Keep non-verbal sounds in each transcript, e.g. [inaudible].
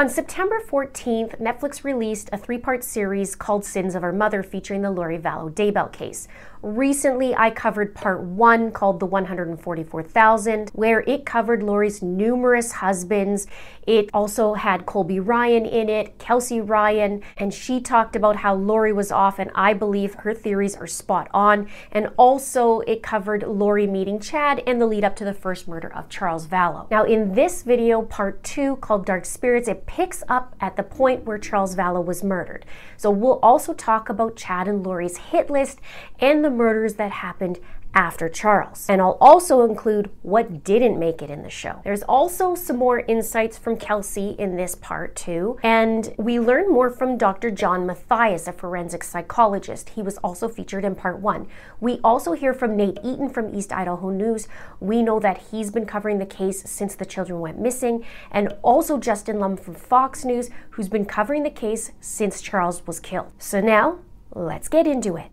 On September 14th, Netflix released a three part series called Sins of Our Mother featuring the Lori Vallow Daybell case. Recently, I covered part one called The 144,000, where it covered Lori's numerous husbands. It also had Colby Ryan in it, Kelsey Ryan, and she talked about how Lori was off, and I believe her theories are spot on. And also, it covered Lori meeting Chad and the lead up to the first murder of Charles Vallow. Now, in this video, part two called Dark Spirits, it picks up at the point where Charles Vallow was murdered. So, we'll also talk about Chad and Lori's hit list and the the murders that happened after Charles. And I'll also include what didn't make it in the show. There's also some more insights from Kelsey in this part too. And we learn more from Dr. John Matthias, a forensic psychologist. He was also featured in part one. We also hear from Nate Eaton from East Idaho News. We know that he's been covering the case since the children went missing. And also Justin Lum from Fox News, who's been covering the case since Charles was killed. So now, let's get into it.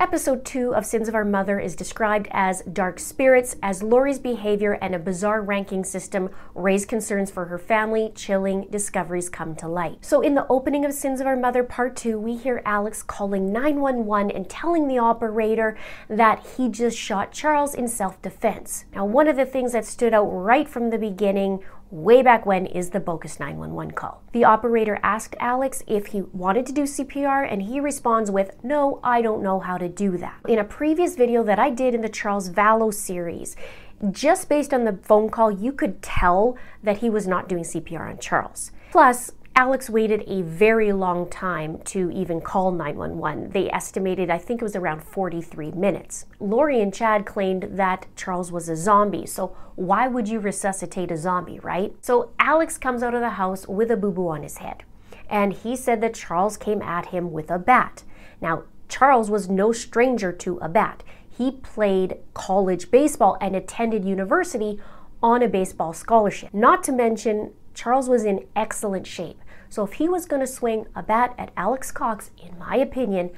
Episode 2 of Sins of Our Mother is described as dark spirits, as Lori's behavior and a bizarre ranking system raise concerns for her family. Chilling discoveries come to light. So, in the opening of Sins of Our Mother Part 2, we hear Alex calling 911 and telling the operator that he just shot Charles in self defense. Now, one of the things that stood out right from the beginning way back when is the bogus 911 call. The operator asked Alex if he wanted to do CPR and he responds with, No, I don't know how to do that. In a previous video that I did in the Charles Vallow series, just based on the phone call, you could tell that he was not doing CPR on Charles. Plus, Alex waited a very long time to even call 911. They estimated, I think it was around 43 minutes. Lori and Chad claimed that Charles was a zombie, so why would you resuscitate a zombie, right? So Alex comes out of the house with a boo boo on his head, and he said that Charles came at him with a bat. Now, Charles was no stranger to a bat. He played college baseball and attended university on a baseball scholarship. Not to mention, Charles was in excellent shape. So if he was going to swing a bat at Alex Cox, in my opinion,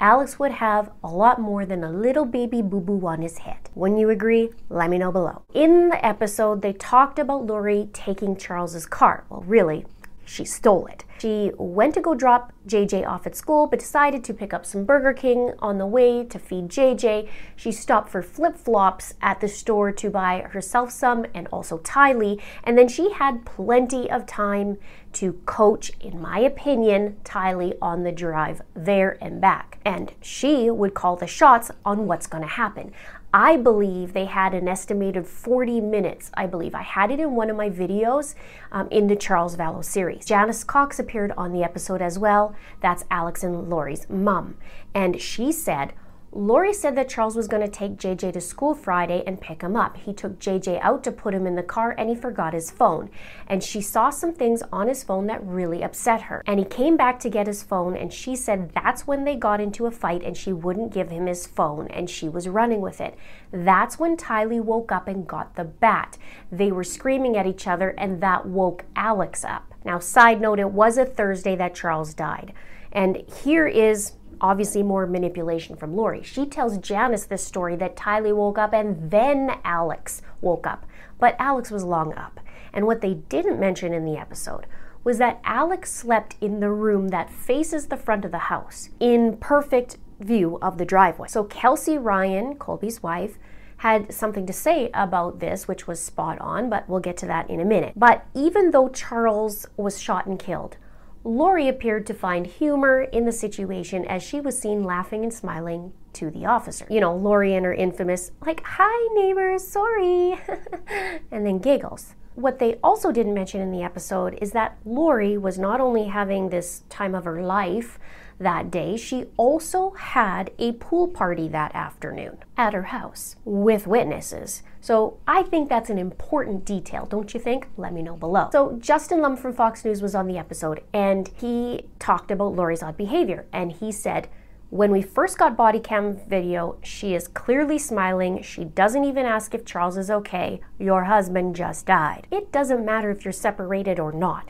Alex would have a lot more than a little baby boo boo on his head. Wouldn't you agree? Let me know below. In the episode, they talked about Lori taking Charles's car. Well, really, she stole it. She went to go drop JJ off at school, but decided to pick up some Burger King on the way to feed JJ. She stopped for flip flops at the store to buy herself some and also Tylee, and then she had plenty of time to coach, in my opinion, Tylee on the drive there and back. And she would call the shots on what's going to happen. I believe they had an estimated 40 minutes. I believe I had it in one of my videos um, in the Charles Vallow series. Janice Cox appeared on the episode as well. That's Alex and Lori's mom. And she said, Lori said that Charles was going to take JJ to school Friday and pick him up. He took JJ out to put him in the car and he forgot his phone. And she saw some things on his phone that really upset her. And he came back to get his phone and she said that's when they got into a fight and she wouldn't give him his phone and she was running with it. That's when Tylee woke up and got the bat. They were screaming at each other and that woke Alex up. Now, side note, it was a Thursday that Charles died. And here is obviously more manipulation from Lori. She tells Janice this story that Tylee woke up and then Alex woke up. But Alex was long up. And what they didn't mention in the episode was that Alex slept in the room that faces the front of the house in perfect view of the driveway. So Kelsey Ryan, Colby's wife, had something to say about this, which was spot on, but we'll get to that in a minute. But even though Charles was shot and killed, Lori appeared to find humor in the situation as she was seen laughing and smiling to the officer. You know, Lori and her infamous, like, hi neighbors, sorry, [laughs] and then giggles. What they also didn't mention in the episode is that Lori was not only having this time of her life, that day, she also had a pool party that afternoon at her house with witnesses. So I think that's an important detail, don't you think? Let me know below. So Justin Lum from Fox News was on the episode and he talked about Lori's odd behavior and he said, when we first got body cam video, she is clearly smiling. She doesn't even ask if Charles is okay. Your husband just died. It doesn't matter if you're separated or not.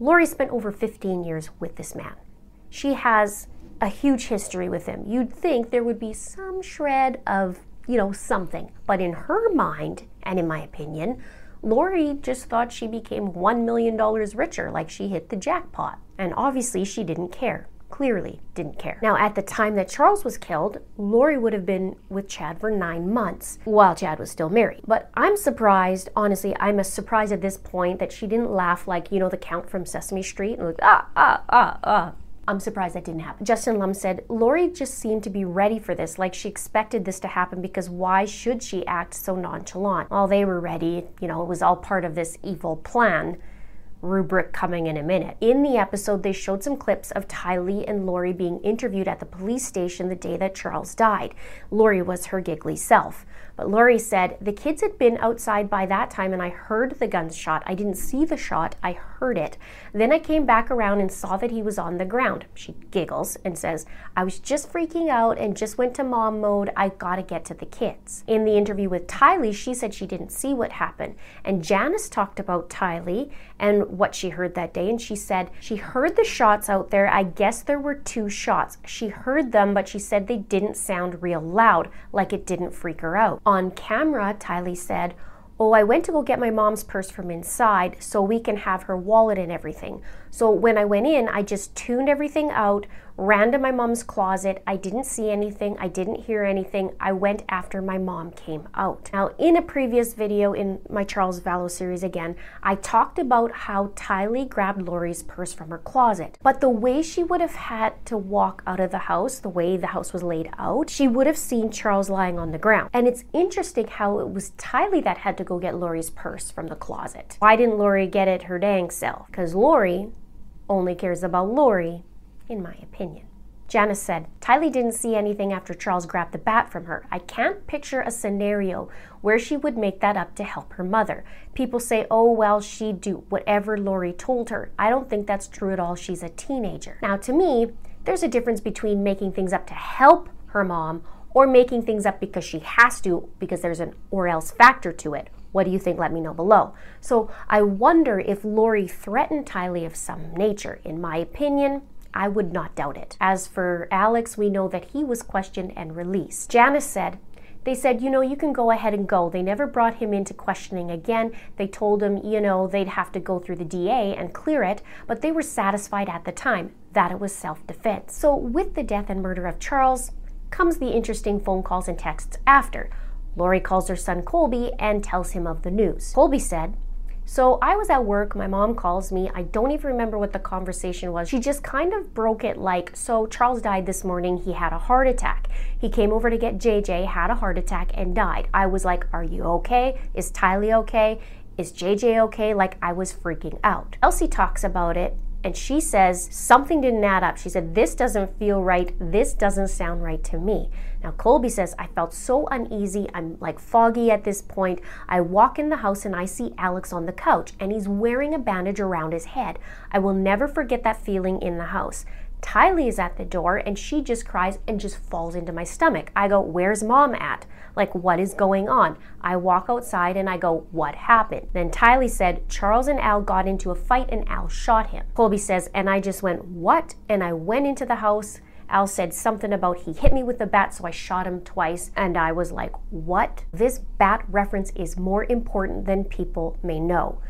Lori spent over 15 years with this man she has a huge history with him. You'd think there would be some shred of, you know, something. But in her mind, and in my opinion, Lori just thought she became $1 million richer, like she hit the jackpot. And obviously, she didn't care. Clearly, didn't care. Now, at the time that Charles was killed, Lori would have been with Chad for nine months while Chad was still married. But I'm surprised, honestly, I'm surprised at this point that she didn't laugh like, you know, the count from Sesame Street and like, ah, ah, ah, ah. I'm surprised that didn't happen. Justin Lum said, Lori just seemed to be ready for this, like she expected this to happen because why should she act so nonchalant? Well, they were ready, you know, it was all part of this evil plan rubric coming in a minute. In the episode, they showed some clips of Tylee and Lori being interviewed at the police station the day that Charles died. Lori was her giggly self. But Lori said, The kids had been outside by that time and I heard the gunshot. I didn't see the shot, I heard it. Then I came back around and saw that he was on the ground. She giggles and says, I was just freaking out and just went to mom mode. I gotta get to the kids. In the interview with Tylee, she said she didn't see what happened. And Janice talked about Tylee and what she heard that day. And she said she heard the shots out there. I guess there were two shots. She heard them, but she said they didn't sound real loud, like it didn't freak her out. On camera, Tylee said, Oh, I went to go get my mom's purse from inside so we can have her wallet and everything. So when I went in, I just tuned everything out, ran to my mom's closet. I didn't see anything, I didn't hear anything. I went after my mom came out. Now, in a previous video in my Charles Vallow series again, I talked about how Tylee grabbed Lori's purse from her closet. But the way she would have had to walk out of the house, the way the house was laid out, she would have seen Charles lying on the ground. And it's interesting how it was Tylee that had to go get Lori's purse from the closet. Why didn't Lori get it her dang self? Because Lori only cares about Lori in my opinion. Janice said, Tylee didn't see anything after Charles grabbed the bat from her. I can't picture a scenario where she would make that up to help her mother. People say, oh, well, she'd do whatever Lori told her. I don't think that's true at all. She's a teenager. Now, to me, there's a difference between making things up to help her mom or making things up because she has to, because there's an or else factor to it. What do you think? Let me know below. So I wonder if Lori threatened Tylee of some nature. In my opinion, I would not doubt it. As for Alex, we know that he was questioned and released. Janice said, they said, you know, you can go ahead and go. They never brought him into questioning again. They told him, you know, they'd have to go through the DA and clear it, but they were satisfied at the time that it was self defense. So, with the death and murder of Charles comes the interesting phone calls and texts after. Lori calls her son Colby and tells him of the news. Colby said, so I was at work, my mom calls me. I don't even remember what the conversation was. She just kind of broke it like, so Charles died this morning. He had a heart attack. He came over to get JJ, had a heart attack, and died. I was like, Are you okay? Is Tylee okay? Is JJ okay? Like, I was freaking out. Kelsey talks about it and she says something didn't add up. She said, This doesn't feel right. This doesn't sound right to me. Now, Colby says, I felt so uneasy. I'm like foggy at this point. I walk in the house and I see Alex on the couch and he's wearing a bandage around his head. I will never forget that feeling in the house. Tylee is at the door and she just cries and just falls into my stomach. I go, Where's mom at? Like, what is going on? I walk outside and I go, What happened? Then Tylee said, Charles and Al got into a fight and Al shot him. Colby says, And I just went, What? And I went into the house. Al said something about he hit me with the bat, so I shot him twice. And I was like, What? This bat reference is more important than people may know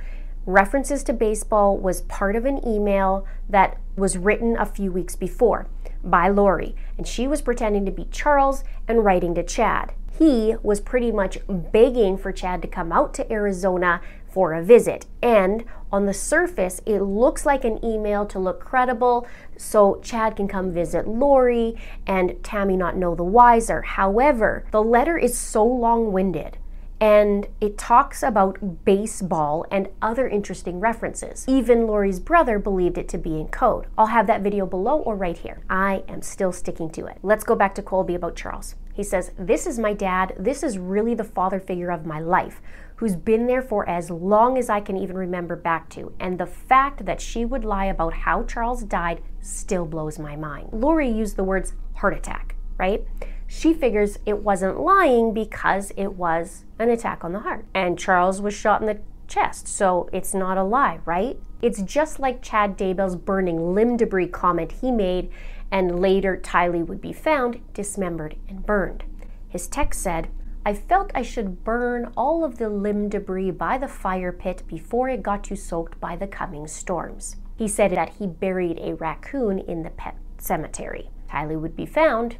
references to baseball was part of an email that was written a few weeks before by Lori, and she was pretending to be Charles and writing to Chad. He was pretty much begging for Chad to come out to Arizona for a visit. And on the surface, it looks like an email to look credible so Chad can come visit Lori and Tammy not know the wiser. However, the letter is so long winded and it talks about baseball and other interesting references. Even Lori's brother believed it to be in code. I'll have that video below or right here. I am still sticking to it. Let's go back to Colby about Charles. He says, This is my dad. This is really the father figure of my life, who's been there for as long as I can even remember back to. And the fact that she would lie about how Charles died still blows my mind. Lori used the words heart attack, right? She figures it wasn't lying because it was an attack on the heart. And Charles was shot in the chest, so it's not a lie, right? It's just like Chad Daybell's burning limb debris comment he made, and later Tylee would be found dismembered and burned. His text said, I felt I should burn all of the limb debris by the fire pit before it got too soaked by the coming storms. He said that he buried a raccoon in the pet cemetery. Tylee would be found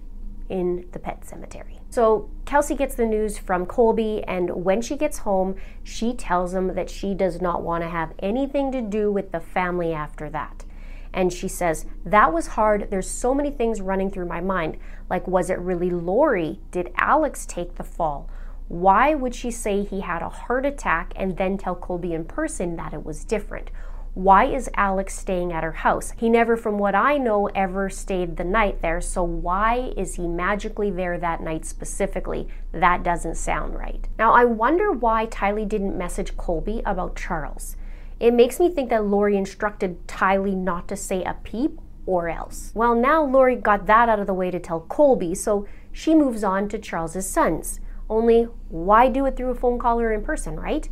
in the pet cemetery. So Kelsey gets the news from Colby, and when she gets home, she tells him that she does not want to have anything to do with the family after that. And she says, That was hard. There's so many things running through my mind. Like, was it really Lori? Did Alex take the fall? Why would she say he had a heart attack and then tell Colby in person that it was different? Why is Alex staying at her house? He never, from what I know, ever stayed the night there, so why is he magically there that night specifically? That doesn't sound right. Now, I wonder why Tylee didn't message Colby about Charles. It makes me think that Lori instructed Tylee not to say a peep or else. Well, now Lori got that out of the way to tell Colby, so she moves on to Charles's sons. Only, why do it through a phone call or in person, right?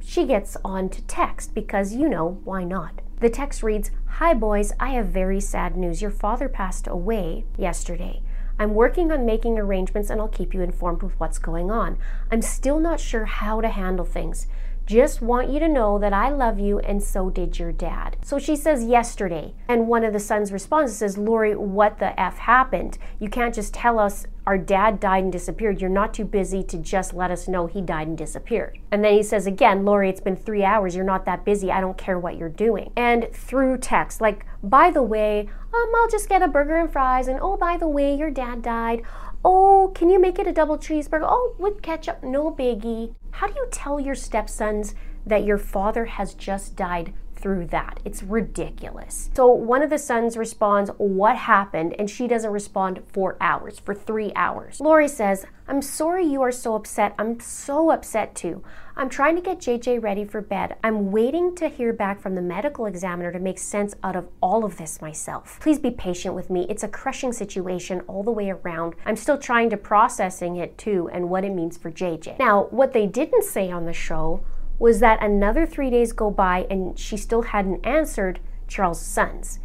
She gets on to text because, you know, why not? The text reads Hi, boys, I have very sad news. Your father passed away yesterday. I'm working on making arrangements and I'll keep you informed with what's going on. I'm still not sure how to handle things. Just want you to know that I love you and so did your dad. So she says yesterday. And one of the sons responds and says, Lori, what the F happened? You can't just tell us our dad died and disappeared. You're not too busy to just let us know he died and disappeared. And then he says again, Lori, it's been three hours. You're not that busy. I don't care what you're doing. And through text, like, by the way, um, I'll just get a burger and fries. And oh, by the way, your dad died. Oh, can you make it a double cheeseburger? Oh, with ketchup, no biggie. How do you tell your stepsons that your father has just died through that. It's ridiculous. So one of the sons responds, What happened? And she doesn't respond for hours, for three hours. Lori says, I'm sorry you are so upset. I'm so upset too. I'm trying to get JJ ready for bed. I'm waiting to hear back from the medical examiner to make sense out of all of this myself. Please be patient with me. It's a crushing situation all the way around. I'm still trying to processing it too and what it means for JJ. Now, what they didn't say on the show was that another three days go by and she still hadn't answered Charles' sons.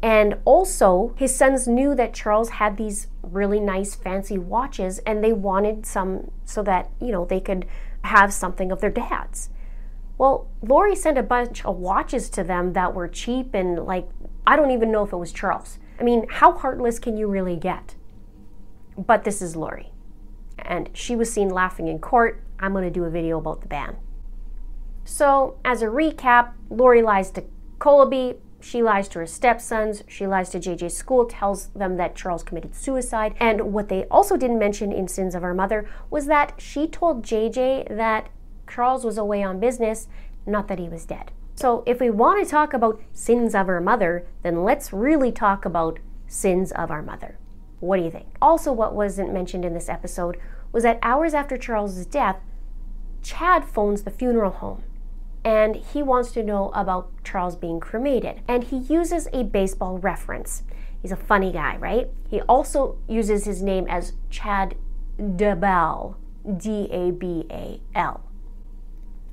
And also, his sons knew that Charles had these really nice fancy watches and they wanted some so that, you know, they could have something of their dad's. Well, Lori sent a bunch of watches to them that were cheap and like, I don't even know if it was Charles. I mean, how heartless can you really get? But this is Lori. And she was seen laughing in court. I'm going to do a video about the ban. So, as a recap, Lori lies to Colby, she lies to her stepsons, she lies to JJ's school, tells them that Charles committed suicide. And what they also didn't mention in Sins of Our Mother was that she told JJ that Charles was away on business, not that he was dead. So, if we want to talk about sins of our mother, then let's really talk about sins of our mother. What do you think? Also, what wasn't mentioned in this episode was that hours after Charles's death, Chad phones the funeral home and he wants to know about Charles being cremated. And he uses a baseball reference. He's a funny guy, right? He also uses his name as Chad Dabal, D A B A L,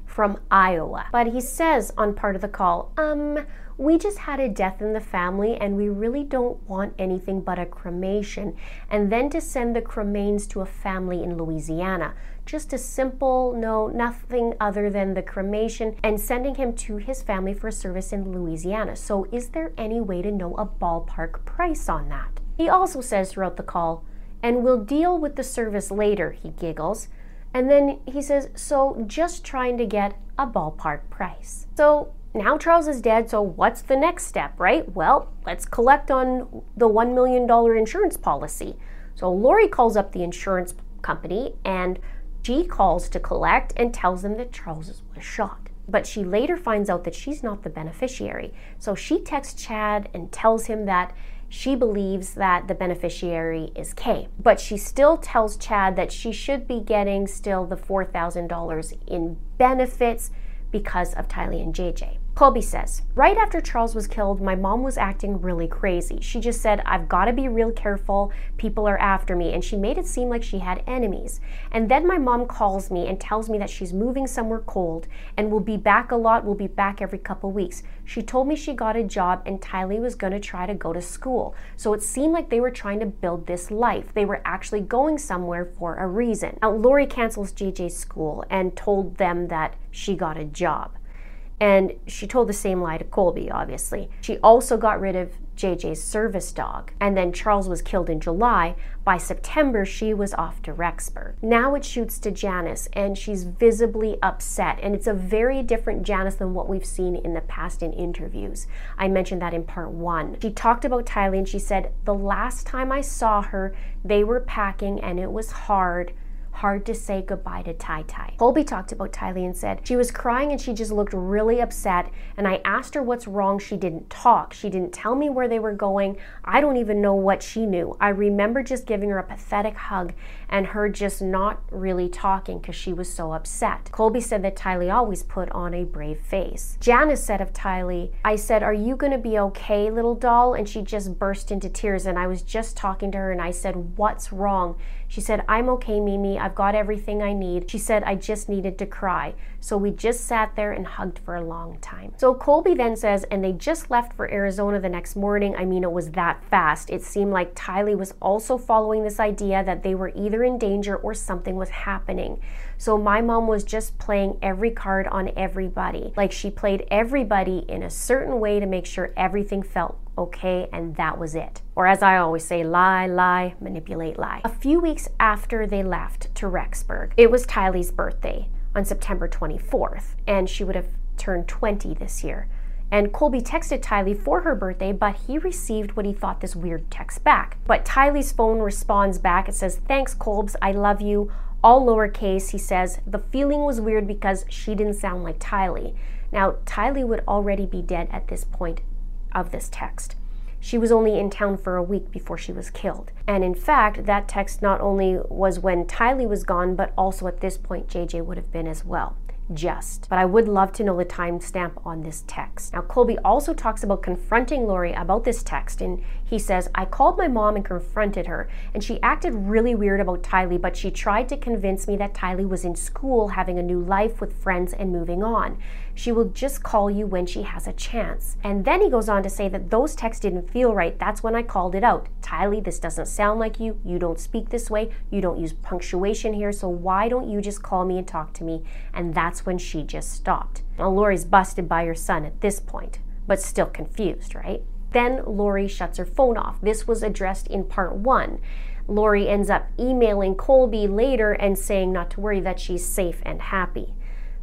from Iowa. But he says on part of the call, um, we just had a death in the family and we really don't want anything but a cremation, and then to send the cremains to a family in Louisiana. Just a simple, no, nothing other than the cremation and sending him to his family for service in Louisiana. So, is there any way to know a ballpark price on that? He also says throughout the call, and we'll deal with the service later, he giggles. And then he says, so just trying to get a ballpark price. So now Charles is dead, so what's the next step, right? Well, let's collect on the $1 million insurance policy. So Lori calls up the insurance company and she calls to collect and tells them that Charles was shot. But she later finds out that she's not the beneficiary. So she texts Chad and tells him that she believes that the beneficiary is Kay. But she still tells Chad that she should be getting still the $4,000 in benefits because of Tylee and JJ. Colby says, Right after Charles was killed, my mom was acting really crazy. She just said, I've got to be real careful. People are after me. And she made it seem like she had enemies. And then my mom calls me and tells me that she's moving somewhere cold and will be back a lot, will be back every couple weeks. She told me she got a job and Tylee was going to try to go to school. So it seemed like they were trying to build this life. They were actually going somewhere for a reason. Now, Lori cancels JJ's school and told them that she got a job. And she told the same lie to Colby, obviously. She also got rid of JJ's service dog. And then Charles was killed in July. By September, she was off to Rexburg. Now it shoots to Janice, and she's visibly upset. And it's a very different Janice than what we've seen in the past in interviews. I mentioned that in part one. She talked about Tylee and she said, The last time I saw her, they were packing and it was hard hard to say goodbye to Tai Tai. Colby talked about Tylee and said she was crying and she just looked really upset. And I asked her what's wrong. She didn't talk. She didn't tell me where they were going. I don't even know what she knew. I remember just giving her a pathetic hug and her just not really talking because she was so upset. Colby said that Tylee always put on a brave face. Janice said of Tylee, I said, Are you going to be okay, little doll? And she just burst into tears. And I was just talking to her and I said, What's wrong? She said, I'm okay, Mimi. I've got everything I need. She said, I just needed to cry. So we just sat there and hugged for a long time. So Colby then says, and they just left for Arizona the next morning. I mean, it was that fast. It seemed like Tylee was also following this idea that they were either in danger or something was happening. So my mom was just playing every card on everybody. Like she played everybody in a certain way to make sure everything felt okay, and that was it. Or as I always say, lie, lie, manipulate, lie. A few weeks after they left to Rexburg, it was Tylee's birthday on September 24th, and she would have turned 20 this year. And Colby texted Tylee for her birthday, but he received what he thought this weird text back. But Tylee's phone responds back. It says, Thanks, Colbs. I love you. All lowercase. He says, The feeling was weird because she didn't sound like Tylee. Now, Tylee would already be dead at this point of this text. She was only in town for a week before she was killed. And in fact, that text not only was when Tylee was gone, but also at this point, JJ would have been as well just. But I would love to know the timestamp on this text. Now, Colby also talks about confronting Lori about this text, and he says, I called my mom and confronted her, and she acted really weird about Tylee, but she tried to convince me that Tylee was in school, having a new life with friends, and moving on. She will just call you when she has a chance. And then he goes on to say that those texts didn't feel right. That's when I called it out. Tylee, this doesn't sound like you. You don't speak this way. You don't use punctuation here. So why don't you just call me and talk to me? And that's when she just stopped. Now, Lori's busted by her son at this point, but still confused, right? Then Lori shuts her phone off. This was addressed in part one. Lori ends up emailing Colby later and saying not to worry that she's safe and happy.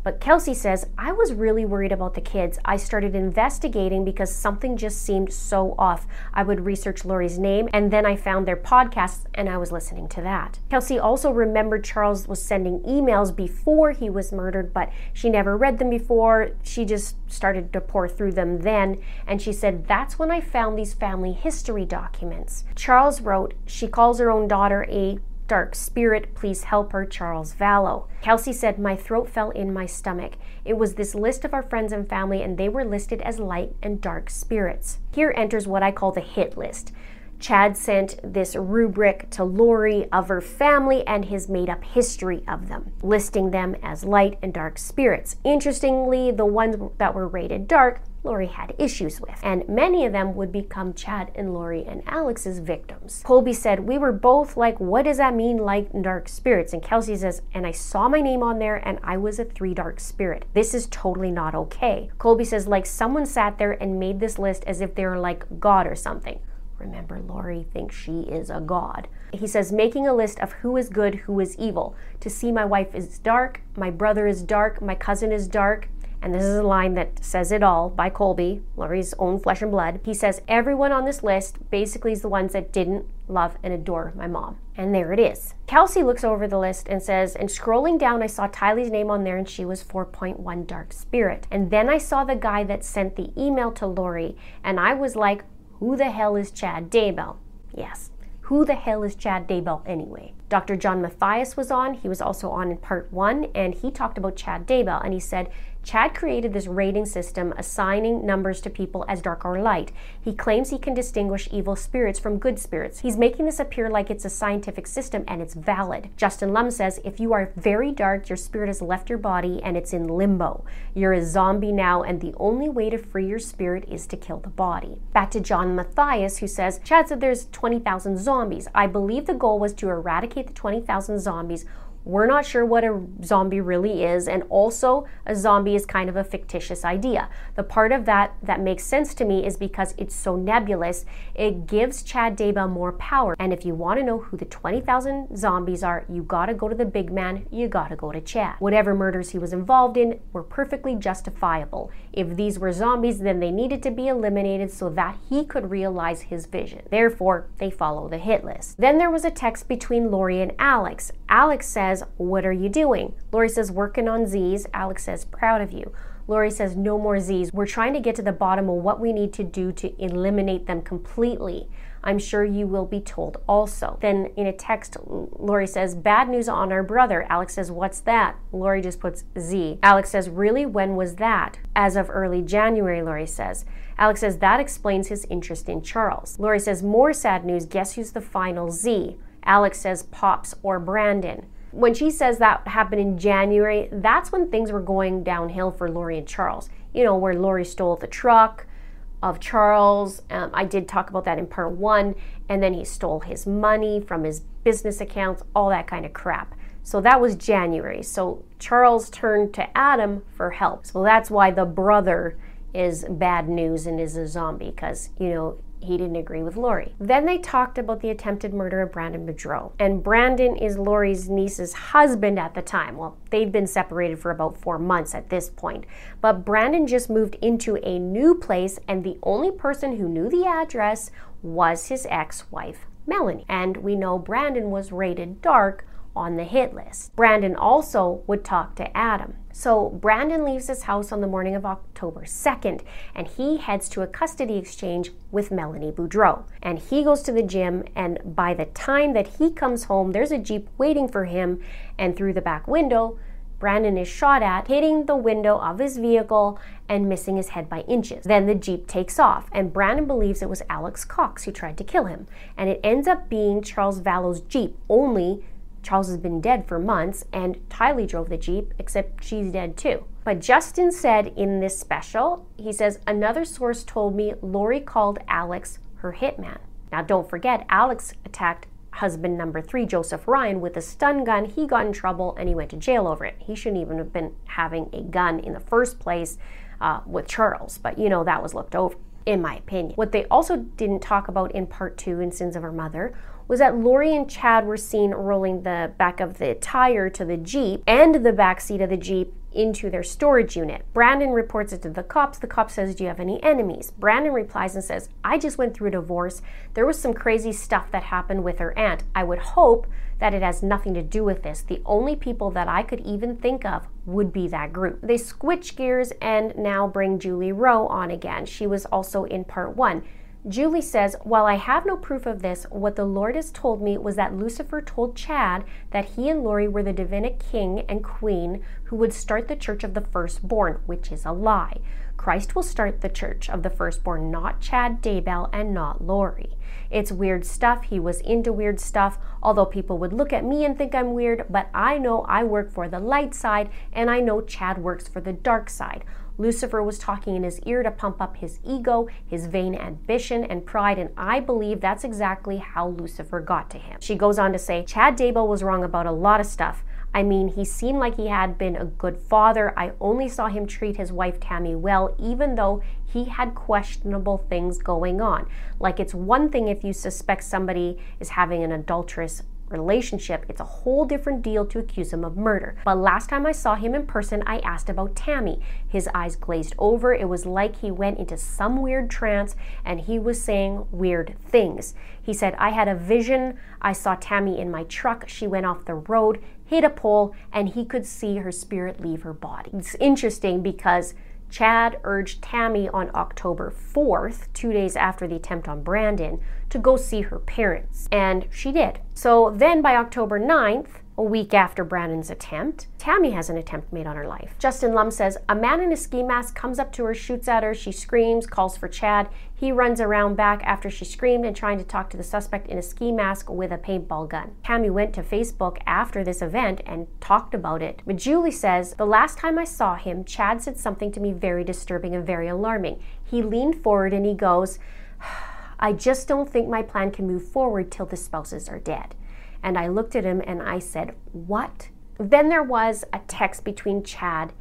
But Kelsey says, I was really worried about the kids. I started investigating because something just seemed so off. I would research Lori's name and then I found their podcasts and I was listening to that. Kelsey also remembered Charles was sending emails before he was murdered, but she never read them before. She just started to pour through them then. And she said, That's when I found these family history documents. Charles wrote, She calls her own daughter a dark spirit, please help her, Charles Vallow. Kelsey said, My throat fell in my stomach. It was this list of our friends and family, and they were listed as light and dark spirits. Here enters what I call the hit list. Chad sent this rubric to Lori of her family and his made up history of them, listing them as light and dark spirits. Interestingly, the ones that were rated dark Lori had issues with, and many of them would become Chad and Lori and Alex's victims. Colby said, We were both like, What does that mean, light and dark spirits? And Kelsey says, And I saw my name on there and I was a three dark spirit. This is totally not okay. Colby says, Like someone sat there and made this list as if they were like God or something. Remember, Lori thinks she is a god. He says, making a list of who is good, who is evil. To see my wife is dark, my brother is dark, my cousin is dark. And this is a line that says it all by Colby, Lori's own flesh and blood. He says, everyone on this list basically is the ones that didn't love and adore my mom. And there it is. Kelsey looks over the list and says, and scrolling down, I saw Tylee's name on there and she was 4.1 Dark Spirit. And then I saw the guy that sent the email to Laurie, and I was like, who the hell is Chad Daybell? Yes, who the hell is Chad Daybell anyway? Dr. John Matthias was on. He was also on in part one, and he talked about Chad Daybell, and he said Chad created this rating system assigning numbers to people as dark or light. He claims he can distinguish evil spirits from good spirits. He's making this appear like it's a scientific system and it's valid. Justin Lum says if you are very dark, your spirit has left your body and it's in limbo. You're a zombie now, and the only way to free your spirit is to kill the body. Back to John Matthias, who says Chad said there's 20,000 zombies. I believe the goal was to eradicate the 20,000 zombies we're not sure what a zombie really is, and also a zombie is kind of a fictitious idea. The part of that that makes sense to me is because it's so nebulous, it gives Chad Daybell more power. And if you want to know who the 20,000 zombies are, you gotta go to the big man, you gotta go to Chad. Whatever murders he was involved in were perfectly justifiable. If these were zombies, then they needed to be eliminated so that he could realize his vision. Therefore, they follow the hit list. Then there was a text between Lori and Alex. Alex says, What are you doing? Lori says, Working on Z's. Alex says, Proud of you. Lori says, No more Z's. We're trying to get to the bottom of what we need to do to eliminate them completely. I'm sure you will be told also. Then in a text, Lori says, Bad news on our brother. Alex says, What's that? Lori just puts Z. Alex says, Really? When was that? As of early January, Lori says. Alex says, That explains his interest in Charles. Lori says, More sad news. Guess who's the final Z? Alex says Pops or Brandon. When she says that happened in January, that's when things were going downhill for Lori and Charles. You know, where Lori stole the truck of Charles. Um, I did talk about that in part one. And then he stole his money from his business accounts, all that kind of crap. So that was January. So Charles turned to Adam for help. So that's why the brother is bad news and is a zombie because, you know, he didn't agree with Lori. Then they talked about the attempted murder of Brandon Boudreau. And Brandon is Lori's niece's husband at the time. Well, they'd been separated for about four months at this point. But Brandon just moved into a new place, and the only person who knew the address was his ex wife, Melanie. And we know Brandon was rated dark on the hit list. Brandon also would talk to Adam. So Brandon leaves his house on the morning of October 2nd and he heads to a custody exchange with Melanie Boudreau. And he goes to the gym, and by the time that he comes home, there's a Jeep waiting for him, and through the back window, Brandon is shot at, hitting the window of his vehicle and missing his head by inches. Then the Jeep takes off, and Brandon believes it was Alex Cox who tried to kill him. And it ends up being Charles Vallow's Jeep, only Charles has been dead for months, and Tylee drove the Jeep, except she's dead too. But Justin said in this special, he says, another source told me Lori called Alex her hitman. Now, don't forget, Alex attacked husband number three, Joseph Ryan, with a stun gun. He got in trouble and he went to jail over it. He shouldn't even have been having a gun in the first place uh, with Charles, but you know, that was looked over, in my opinion. What they also didn't talk about in part two in Sins of Her Mother was that Lori and Chad were seen rolling the back of the tire to the Jeep and the back seat of the Jeep into their storage unit. Brandon reports it to the cops. The cop says, Do you have any enemies? Brandon replies and says, I just went through a divorce. There was some crazy stuff that happened with her aunt. I would hope that it has nothing to do with this. The only people that I could even think of would be that group. They switch gears and now bring Julie Rowe on again. She was also in part one. Julie says, While I have no proof of this, what the Lord has told me was that Lucifer told Chad that he and Lori were the Davidic king and queen who would start the church of the firstborn, which is a lie. Christ will start the church of the firstborn, not Chad Daybell and not Lori. It's weird stuff. He was into weird stuff, although people would look at me and think I'm weird, but I know I work for the light side and I know Chad works for the dark side. Lucifer was talking in his ear to pump up his ego, his vain ambition, and pride, and I believe that's exactly how Lucifer got to him. She goes on to say Chad Daybell was wrong about a lot of stuff. I mean, he seemed like he had been a good father. I only saw him treat his wife Tammy well, even though he had questionable things going on. Like, it's one thing if you suspect somebody is having an adulterous relationship, it's a whole different deal to accuse him of murder. But last time I saw him in person, I asked about Tammy. His eyes glazed over. It was like he went into some weird trance and he was saying weird things. He said, I had a vision. I saw Tammy in my truck. She went off the road, hit a pole, and he could see her spirit leave her body. It's interesting because Chad urged Tammy on October 4th, two days after the attempt on Brandon, to go see her parents. And she did. So then by October 9th, a week after Brandon's attempt, Tammy has an attempt made on her life. Justin Lum says a man in a ski mask comes up to her, shoots at her, she screams, calls for Chad. He runs around back after she screamed and trying to talk to the suspect in a ski mask with a paintball gun. Tammy went to Facebook after this event and talked about it. But Julie says, The last time I saw him, Chad said something to me very disturbing and very alarming. He leaned forward and he goes, I just don't think my plan can move forward till the spouses are dead. And I looked at him and I said, What? Then there was a text between Chad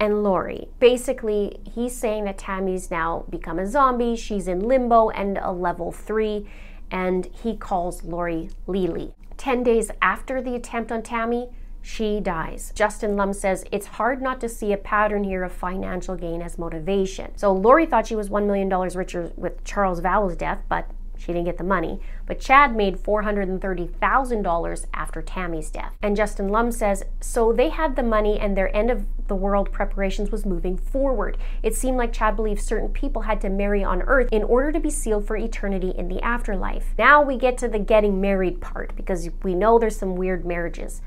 and Lori. Basically, he's saying that Tammy's now become a zombie, she's in limbo and a level three, and he calls Lori Lily. 10 days after the attempt on Tammy, she dies. Justin Lum says it's hard not to see a pattern here of financial gain as motivation. So Lori thought she was $1 million richer with Charles Vallow's death, but she didn't get the money, but Chad made $430,000 after Tammy's death. And Justin Lum says, so they had the money and their end of the world preparations was moving forward. It seemed like Chad believed certain people had to marry on earth in order to be sealed for eternity in the afterlife. Now we get to the getting married part because we know there's some weird marriages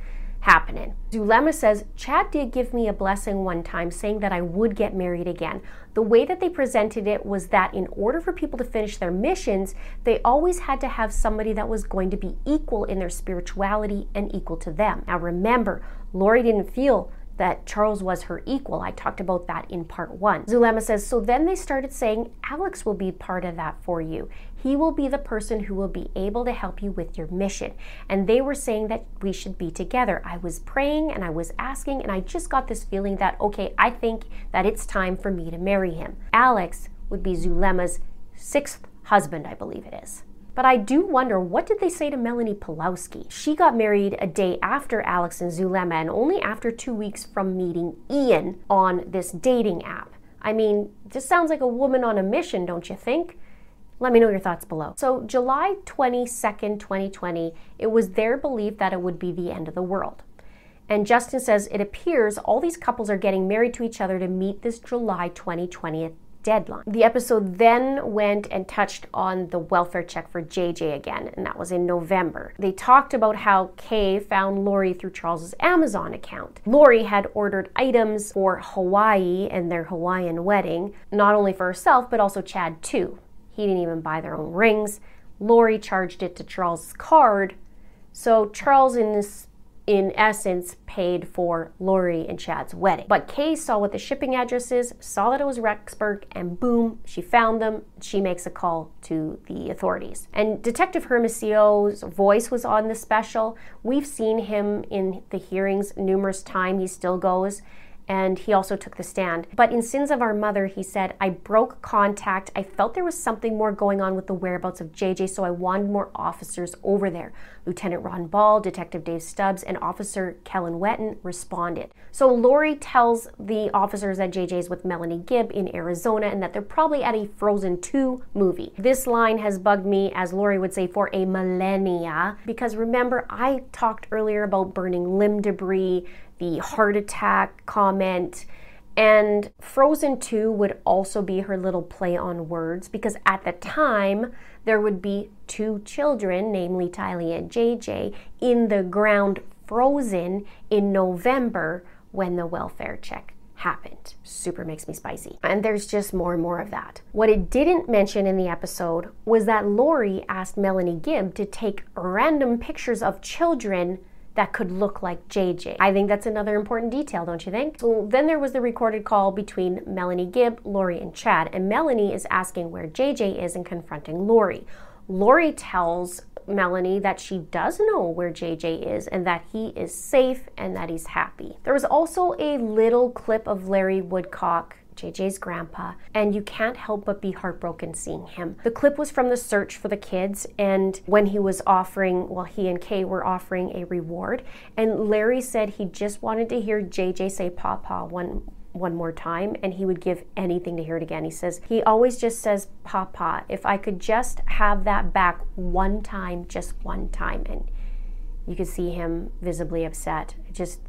happening. Zulema says, Chad did give me a blessing one time saying that I would get married again. The way that they presented it was that in order for people to finish their missions, they always had to have somebody that was going to be equal in their spirituality and equal to them. Now remember, Lori didn't feel that Charles was her equal. I talked about that in part one. Zulema says, so then they started saying, Alex will be part of that for you. He will be the person who will be able to help you with your mission. And they were saying that we should be together. I was praying and I was asking, and I just got this feeling that, okay, I think that it's time for me to marry him. Alex would be Zulema's sixth husband, I believe it is. But I do wonder what did they say to Melanie Pawlowski? She got married a day after Alex and Zulema and only after two weeks from meeting Ian on this dating app. I mean, this sounds like a woman on a mission, don't you think? Let me know your thoughts below. So, July 22nd, 2020, it was their belief that it would be the end of the world. And Justin says it appears all these couples are getting married to each other to meet this July 2020 deadline. The episode then went and touched on the welfare check for JJ again, and that was in November. They talked about how Kay found Lori through Charles's Amazon account. Lori had ordered items for Hawaii and their Hawaiian wedding, not only for herself, but also Chad too. He didn't even buy their own rings. Lori charged it to Charles's card. So Charles, in this in essence, paid for Lori and Chad's wedding. But Kay saw what the shipping address is, saw that it was Rexburg, and boom, she found them. She makes a call to the authorities. And Detective Hermosillo's voice was on the special. We've seen him in the hearings numerous times. He still goes and he also took the stand. But in Sins of Our Mother, he said, I broke contact. I felt there was something more going on with the whereabouts of JJ, so I wanted more officers over there. Lieutenant Ron Ball, Detective Dave Stubbs, and Officer Kellen Wetton responded. So Lori tells the officers that JJ is with Melanie Gibb in Arizona and that they're probably at a Frozen 2 movie. This line has bugged me, as Lori would say, for a millennia, because remember, I talked earlier about burning limb debris the heart attack comment. And Frozen 2 would also be her little play on words because at the time there would be two children, namely Tylee and JJ, in the ground frozen in November when the welfare check happened. Super makes me spicy. And there's just more and more of that. What it didn't mention in the episode was that Lori asked Melanie Gibb to take random pictures of children that could look like JJ. I think that's another important detail, don't you think? So then there was the recorded call between Melanie Gibb, Lori, and Chad, and Melanie is asking where JJ is and confronting Lori. Lori tells Melanie that she does know where JJ is and that he is safe and that he's happy. There was also a little clip of Larry Woodcock JJ's grandpa, and you can't help but be heartbroken seeing him. The clip was from the search for the kids, and when he was offering, well, he and Kay were offering a reward, and Larry said he just wanted to hear JJ say Papa one one more time and he would give anything to hear it again. He says, he always just says, Papa, if I could just have that back one time, just one time. And you could see him visibly upset. Just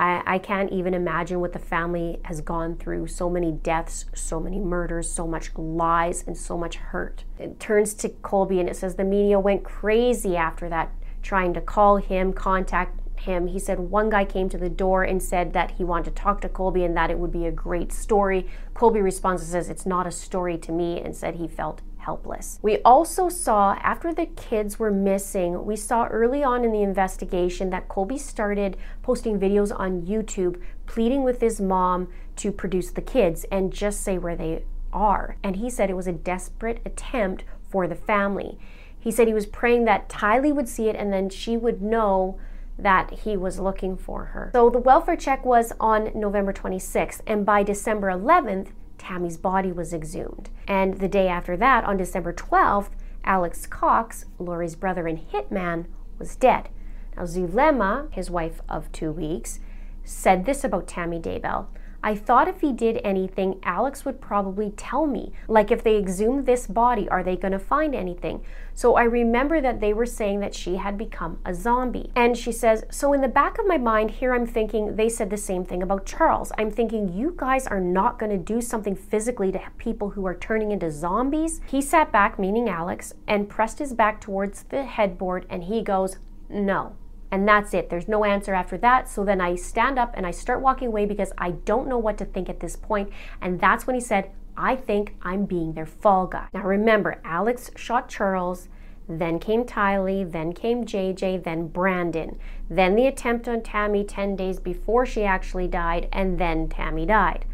I, I can't even imagine what the family has gone through so many deaths, so many murders, so much lies, and so much hurt. It turns to Colby and it says the media went crazy after that, trying to call him, contact him. He said one guy came to the door and said that he wanted to talk to Colby and that it would be a great story. Colby responds and says, It's not a story to me, and said he felt helpless. We also saw, after the kids were missing, we saw early on in the investigation that Colby started posting videos on YouTube pleading with his mom to produce the kids and just say where they are. And he said it was a desperate attempt for the family. He said he was praying that Tylee would see it and then she would know that he was looking for her. So the welfare check was on November 26th, and by December 11th, Tammy's body was exhumed. And the day after that, on December 12th, Alex Cox, Lori's brother and hitman, was dead. Now, Zulema, his wife of two weeks, said this about Tammy Daybell I thought if he did anything, Alex would probably tell me. Like, if they exhumed this body, are they going to find anything? So I remember that they were saying that she had become a zombie. And she says, So in the back of my mind, here I'm thinking they said the same thing about Charles. I'm thinking, you guys are not going to do something physically to people who are turning into zombies. He sat back, meaning Alex, and pressed his back towards the headboard, and he goes, No. And that's it. There's no answer after that. So then I stand up and I start walking away because I don't know what to think at this point. And that's when he said, I think I'm being their fall guy. Now remember, Alex shot Charles, then came Tylee, then came JJ, then Brandon, then the attempt on Tammy 10 days before she actually died, and then Tammy died.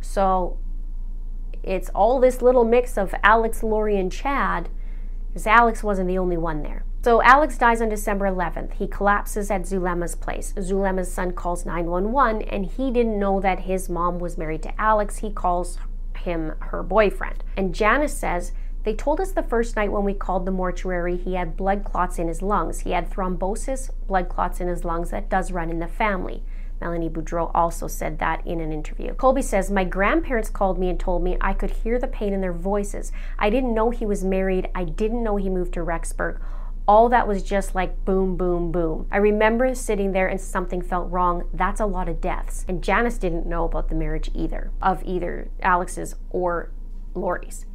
So it's all this little mix of Alex, Lori, and Chad, because Alex wasn't the only one there. So Alex dies on December 11th. He collapses at Zulema's place. Zulema's son calls 911 and he didn't know that his mom was married to Alex. He calls him her boyfriend. And Janis says, they told us the first night when we called the mortuary he had blood clots in his lungs. He had thrombosis, blood clots in his lungs that does run in the family. Melanie Boudreaux also said that in an interview. Colby says, My grandparents called me and told me I could hear the pain in their voices. I didn't know he was married. I didn't know he moved to Rexburg all that was just like boom, boom, boom. I remember sitting there and something felt wrong. That's a lot of deaths. And Janis didn't know about the marriage either, of either Alex's or Lori's.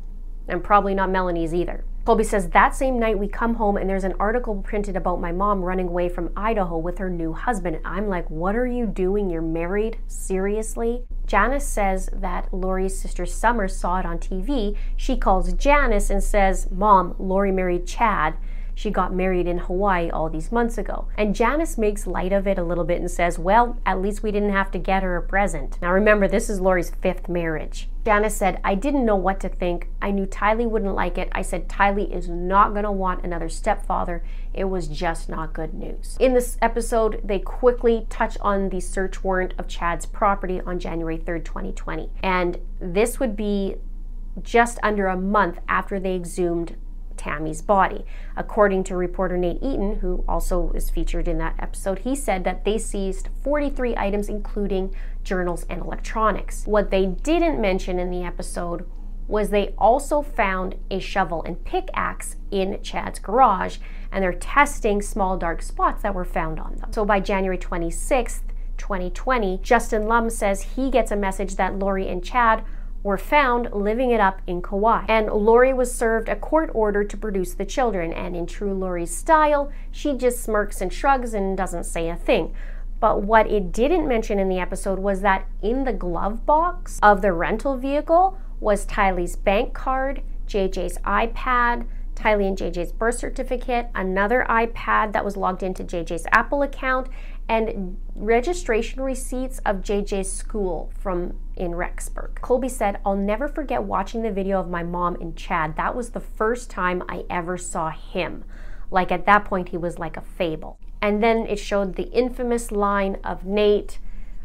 And probably not Melanie's either. Colby says that same night we come home and there's an article printed about my mom running away from Idaho with her new husband. I'm like, what are you doing? You're married? Seriously? Janis says that Lori's sister Summer saw it on TV. She calls Janis and says, Mom, Lori married Chad she got married in Hawaii all these months ago. And Janis makes light of it a little bit and says, well, at least we didn't have to get her a present. Now remember, this is Lori's fifth marriage. Janis said, I didn't know what to think. I knew Tylee wouldn't like it. I said, Tylee is not going to want another stepfather. It was just not good news. In this episode, they quickly touch on the search warrant of Chad's property on January 3rd, 2020. And this would be just under a month after they exhumed Tammy's body. According to reporter Nate Eaton, who also is featured in that episode, he said that they seized 43 items, including journals and electronics. What they didn't mention in the episode was they also found a shovel and pickaxe in Chad's garage, and they're testing small dark spots that were found on them. So by January 26th, 2020, Justin Lum says he gets a message that Lori and Chad were found living it up in Kauai. And Lori was served a court order to produce the children, and in true Lori's style, she just smirks and shrugs and doesn't say a thing. But what it didn't mention in the episode was that in the glove box of the rental vehicle was Tylee's bank card, JJ's iPad, Tylee and JJ's birth certificate, another iPad that was logged into JJ's Apple account, and registration receipts of JJ's school from in Rexburg. Colby said, I'll never forget watching the video of my mom and Chad. That was the first time I ever saw him. Like at that point, he was like a fable. And then it showed the infamous line of Nate.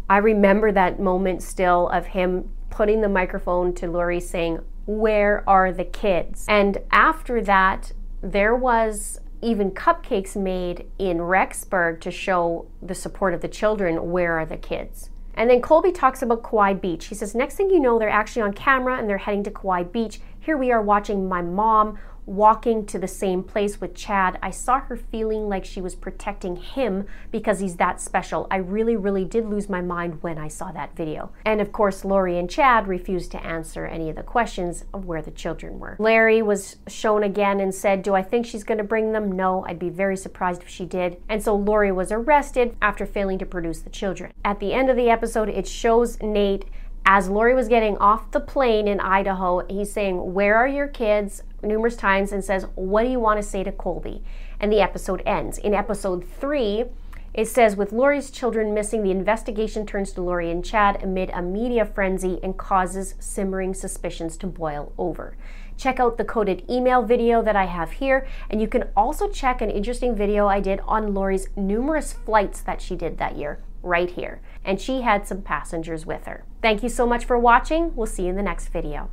I remember that moment still of him putting the microphone to Lori saying, Where are the kids? And after that, there was even cupcakes made in Rexburg to show the support of the children. Where are the kids? And then Colby talks about Kauai Beach. He says, next thing you know, they're actually on camera and they're heading to Kauai Beach. Here we are watching my mom walking to the same place with Chad, I saw her feeling like she was protecting him because he's that special. I really, really did lose my mind when I saw that video. And of course, Lori and Chad refused to answer any of the questions of where the children were. Larry was shown again and said, Do I think she's going to bring them? No, I'd be very surprised if she did. And so Lori was arrested after failing to produce the children. At the end of the episode, it shows Nate as Lori was getting off the plane in Idaho, he's saying, Where are your kids? Numerous times and says, What do you want to say to Colby? And the episode ends. In episode three, it says, with Lori's children missing, the investigation turns to Lori and Chad amid a media frenzy and causes simmering suspicions to boil over. Check out the coded email video that I have here, and you can also check an interesting video I did on Lori's numerous flights that she did that year right here. And she had some passengers with her. Thank you so much for watching. We'll see you in the next video.